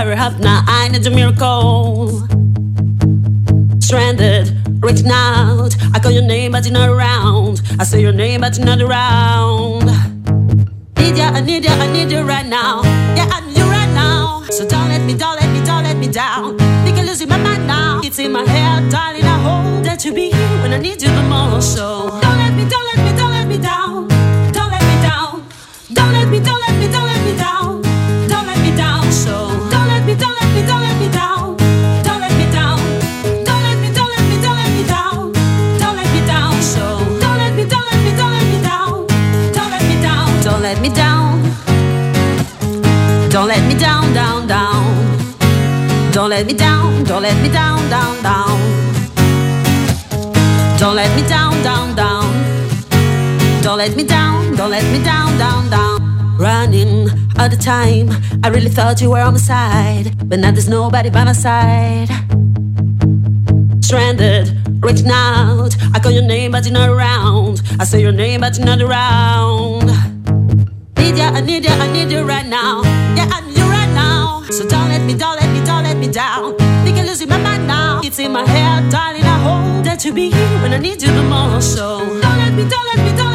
Hurry up now, I need a miracle. Stranded, reaching out. I call your name, but you're not around. I say your name, but you're not around. Need ya, I need ya, I need you right now. Yeah, I need you right now. So don't let me, don't let me, don't let me down. Think I'm losing my mind now. It's in my head, darling. I hope that you'll be here when I need you the most. So let me down, down, down. Don't let me down, down, down. Don't let me down, don't let me down, down, down. Running all the time, I really thought you were on my side, but now there's nobody by my side. Stranded, reaching out, I call your name but you're not around. I say your name but you're not around. Need ya, I need ya, I need you right now. Yeah, I need you right now. So don't let me, don't let me, don't let me down. In my head, darling. I hope that you be here when I need you the most. So don't let me, don't let me, don't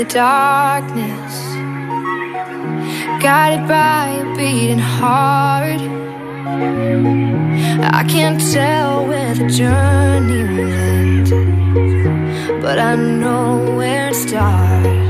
the darkness, guided by a beating heart. I can't tell where the journey will end, but I know where it starts.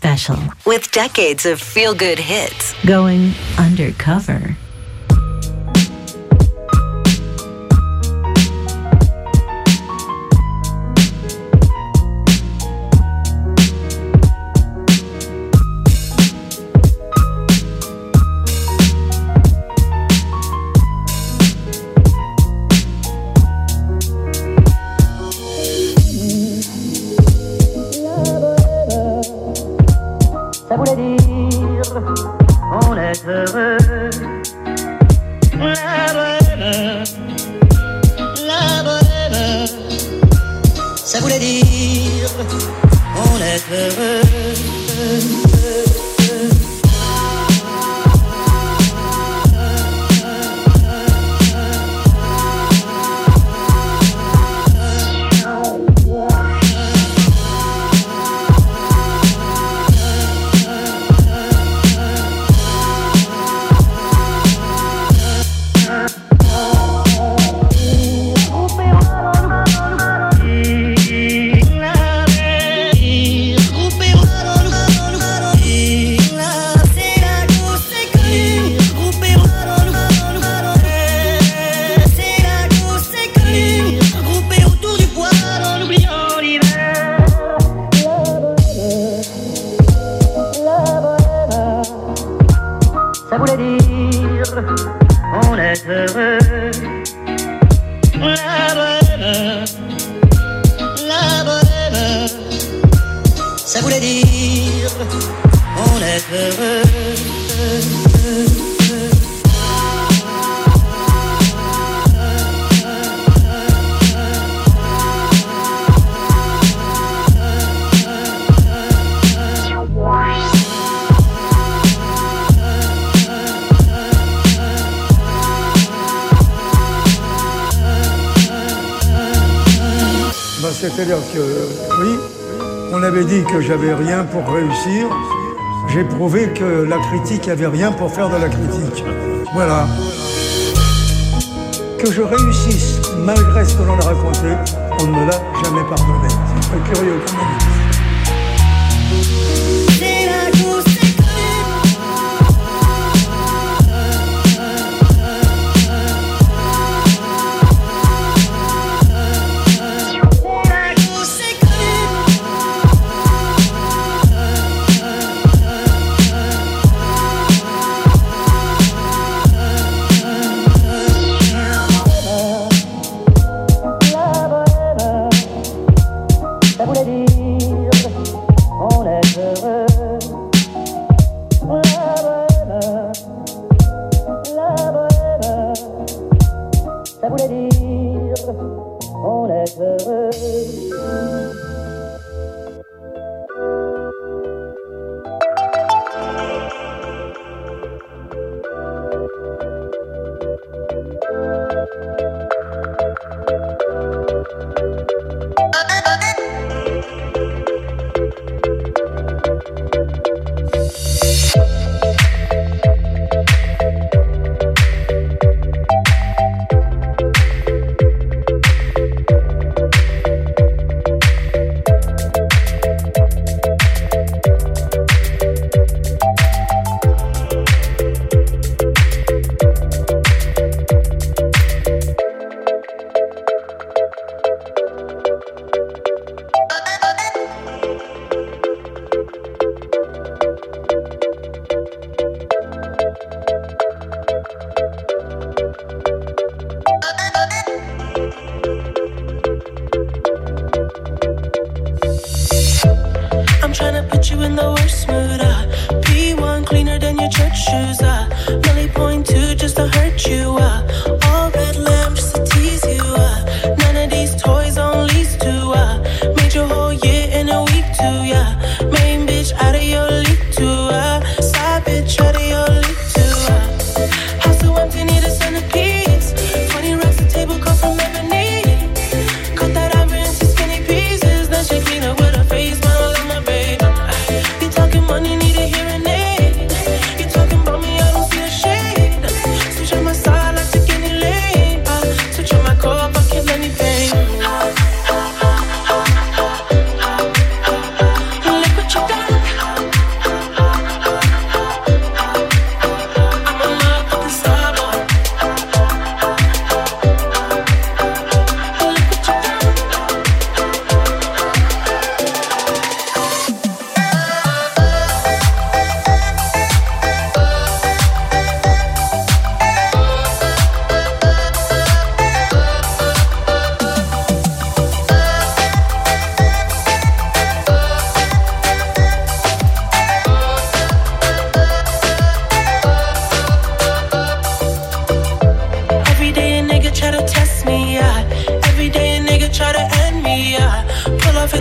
Special with decades of feel good hits going undercover. J'avais rien pour réussir. J'ai prouvé que la critique avait rien pour faire de la critique. Voilà. Que je réussisse malgré ce que l'on a raconté, on ne me l'a jamais pardonné. C'est très curieux.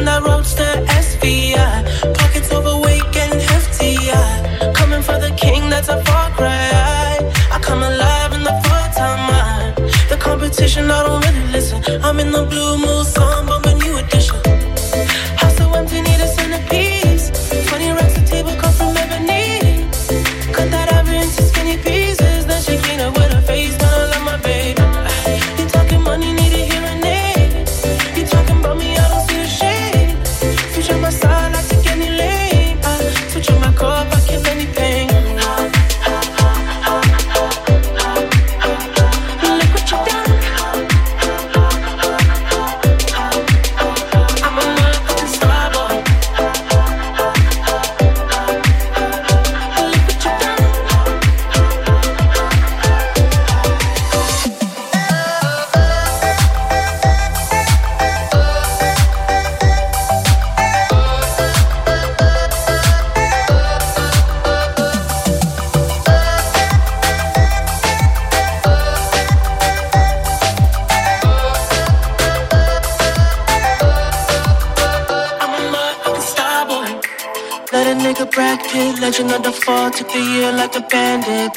the roadster.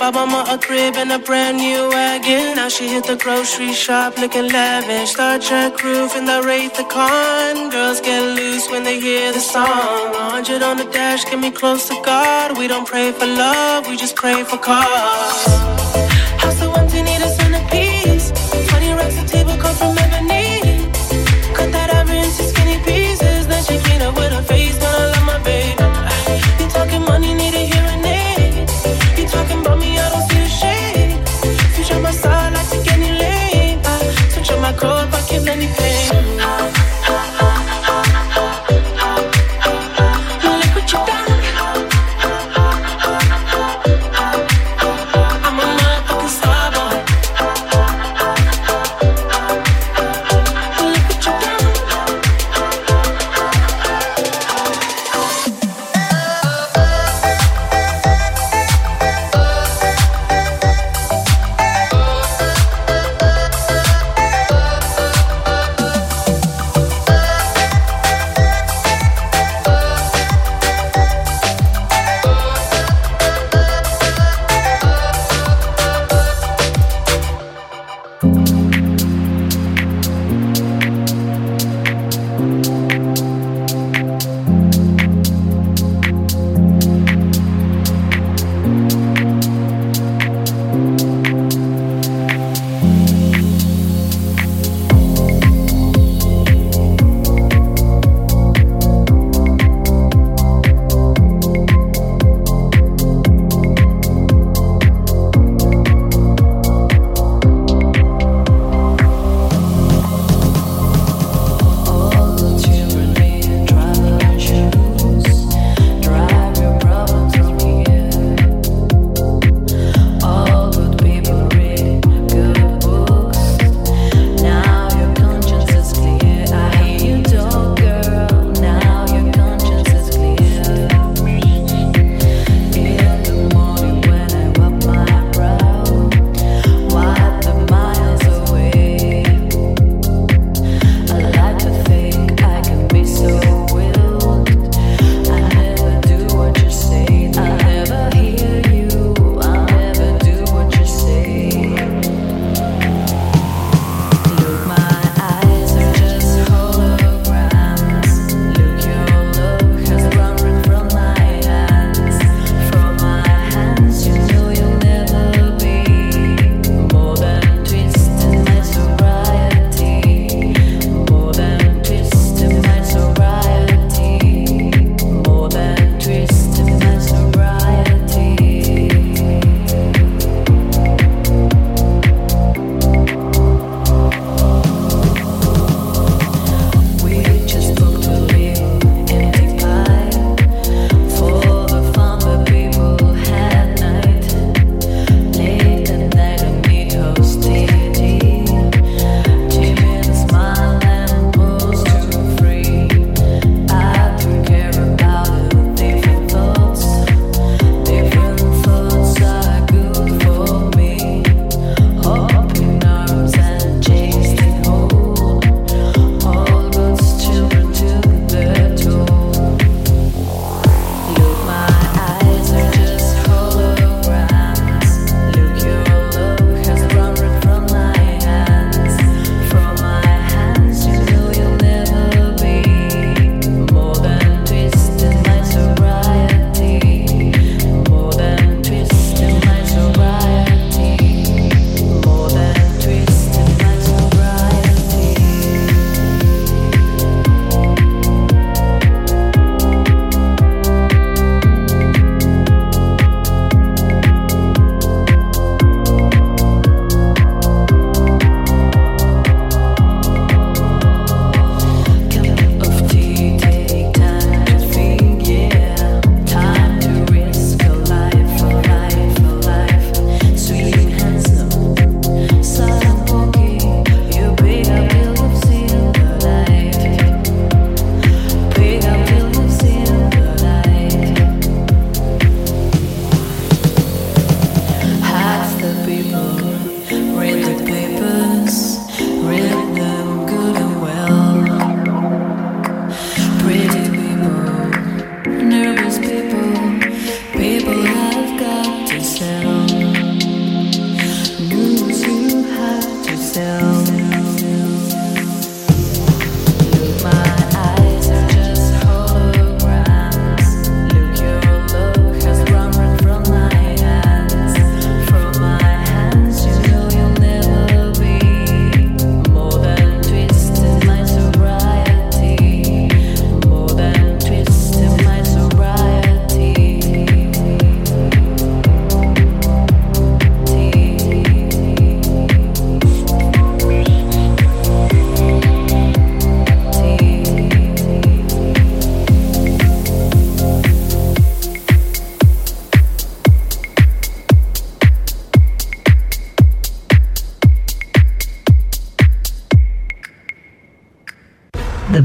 Bought mama a crib and a brand new wagon. Now she hit the grocery shop looking lavish. Star Trek roof in the Wraith the Con. Girls get loose when they hear the song. 100 on the dash, get me close to God. We don't pray for love, we just pray for cause.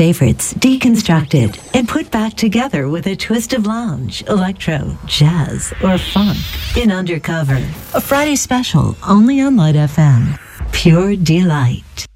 Favorites deconstructed and put back together with a twist of lounge, electro, jazz, or funk in Undercover. A Friday special only on Light FM. Pure delight.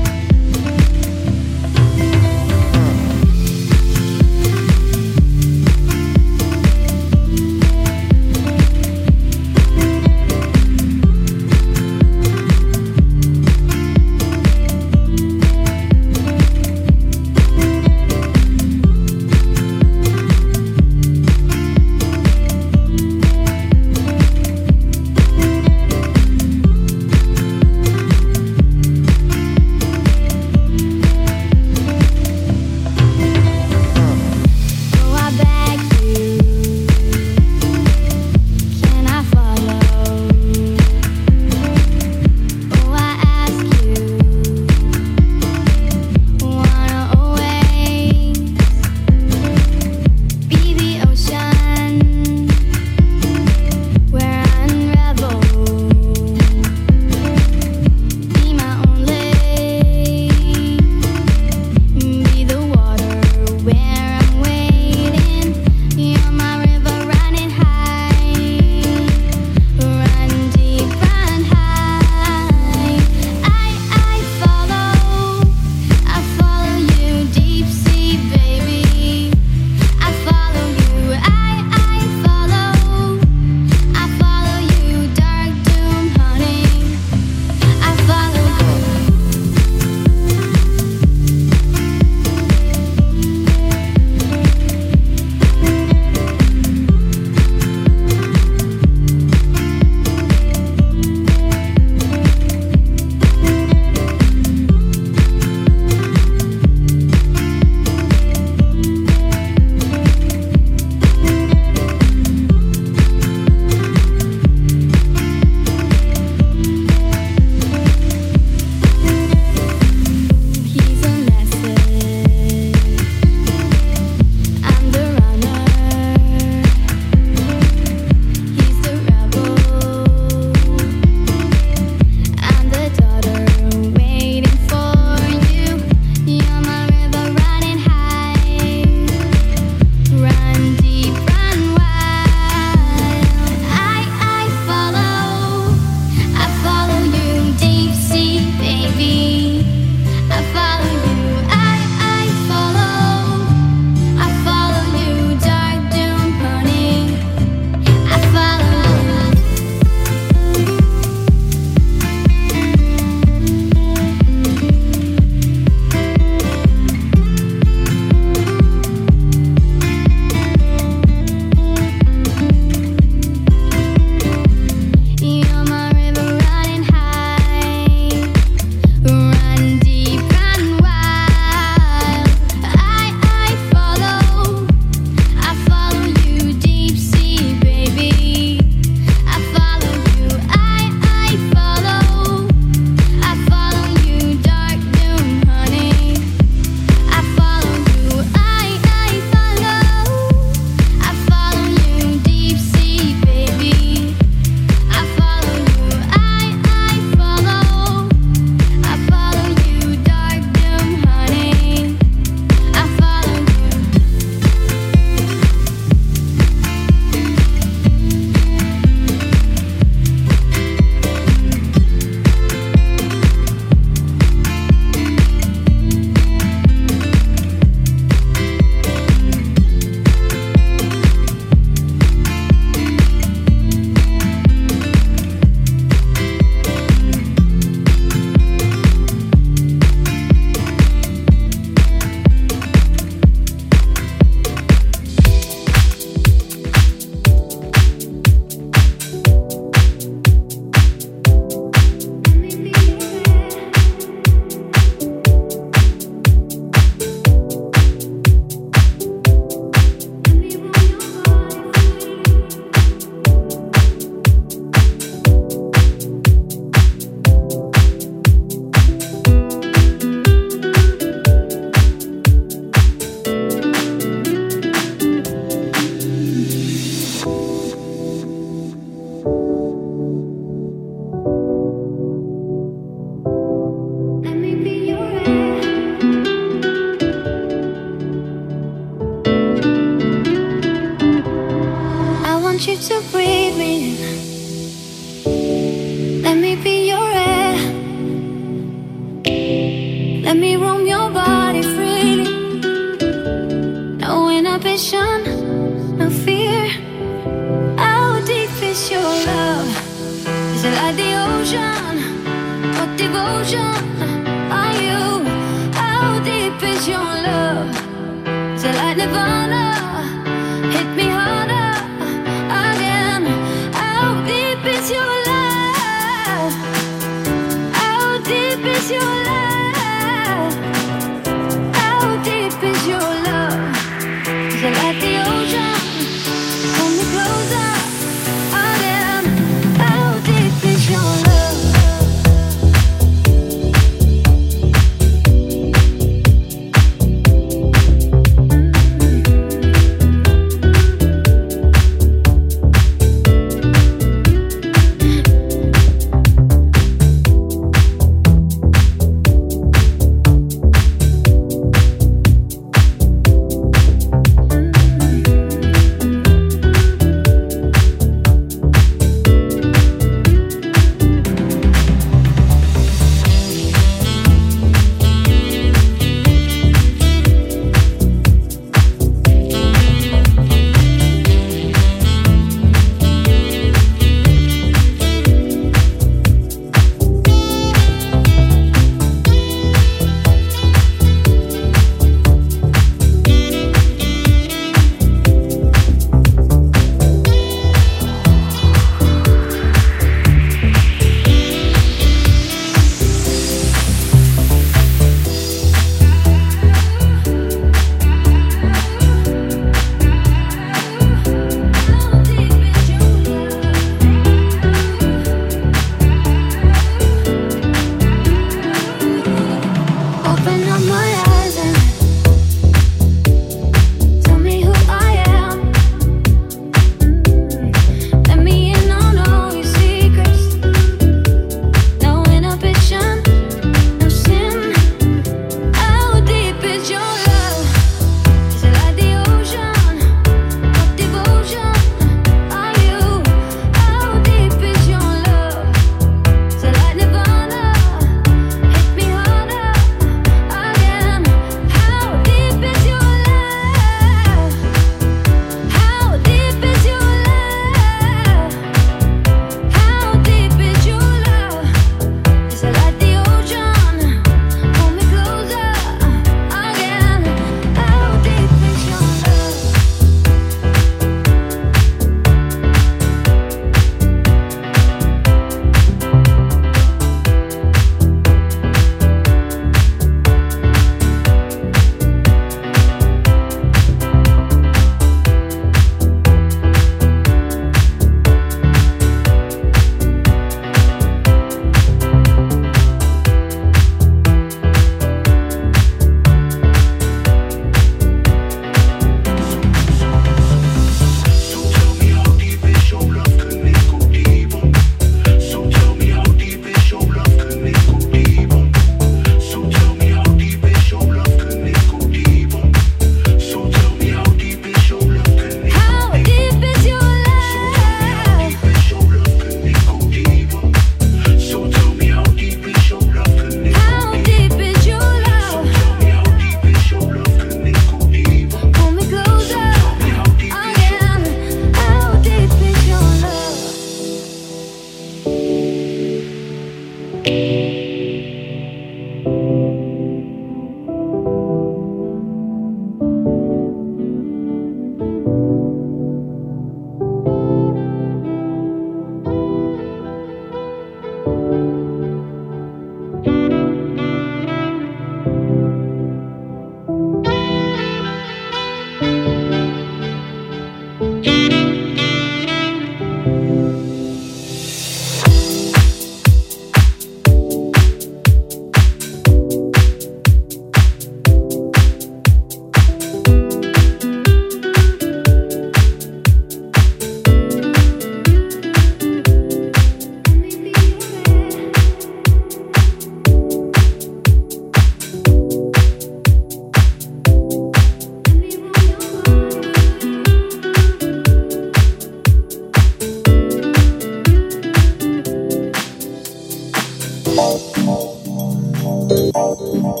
Thank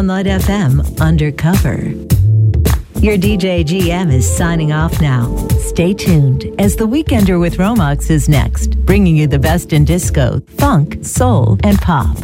only on Light FM Undercover. Your DJ GM is signing off now. Stay tuned as The Weekender with Romax is next, bringing you the best in disco, funk, soul, and pop.